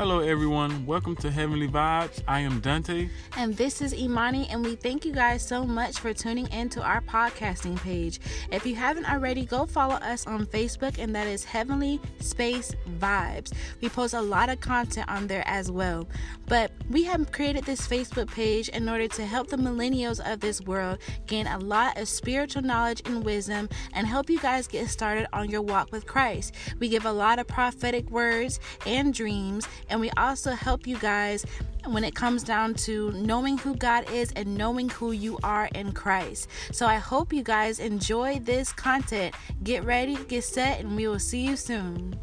Hello, everyone. Welcome to Heavenly Vibes. I am Dante. And this is Imani, and we thank you guys so much for tuning in to our podcasting page. If you haven't already, go follow us on Facebook, and that is Heavenly Space Vibes. We post a lot of content on there as well. But we have created this Facebook page in order to help the millennials of this world gain a lot of spiritual knowledge and wisdom and help you guys get started on your walk with Christ. We give a lot of prophetic words and dreams and we also help you guys when it comes down to knowing who God is and knowing who you are in Christ. So I hope you guys enjoy this content. Get ready, get set, and we will see you soon.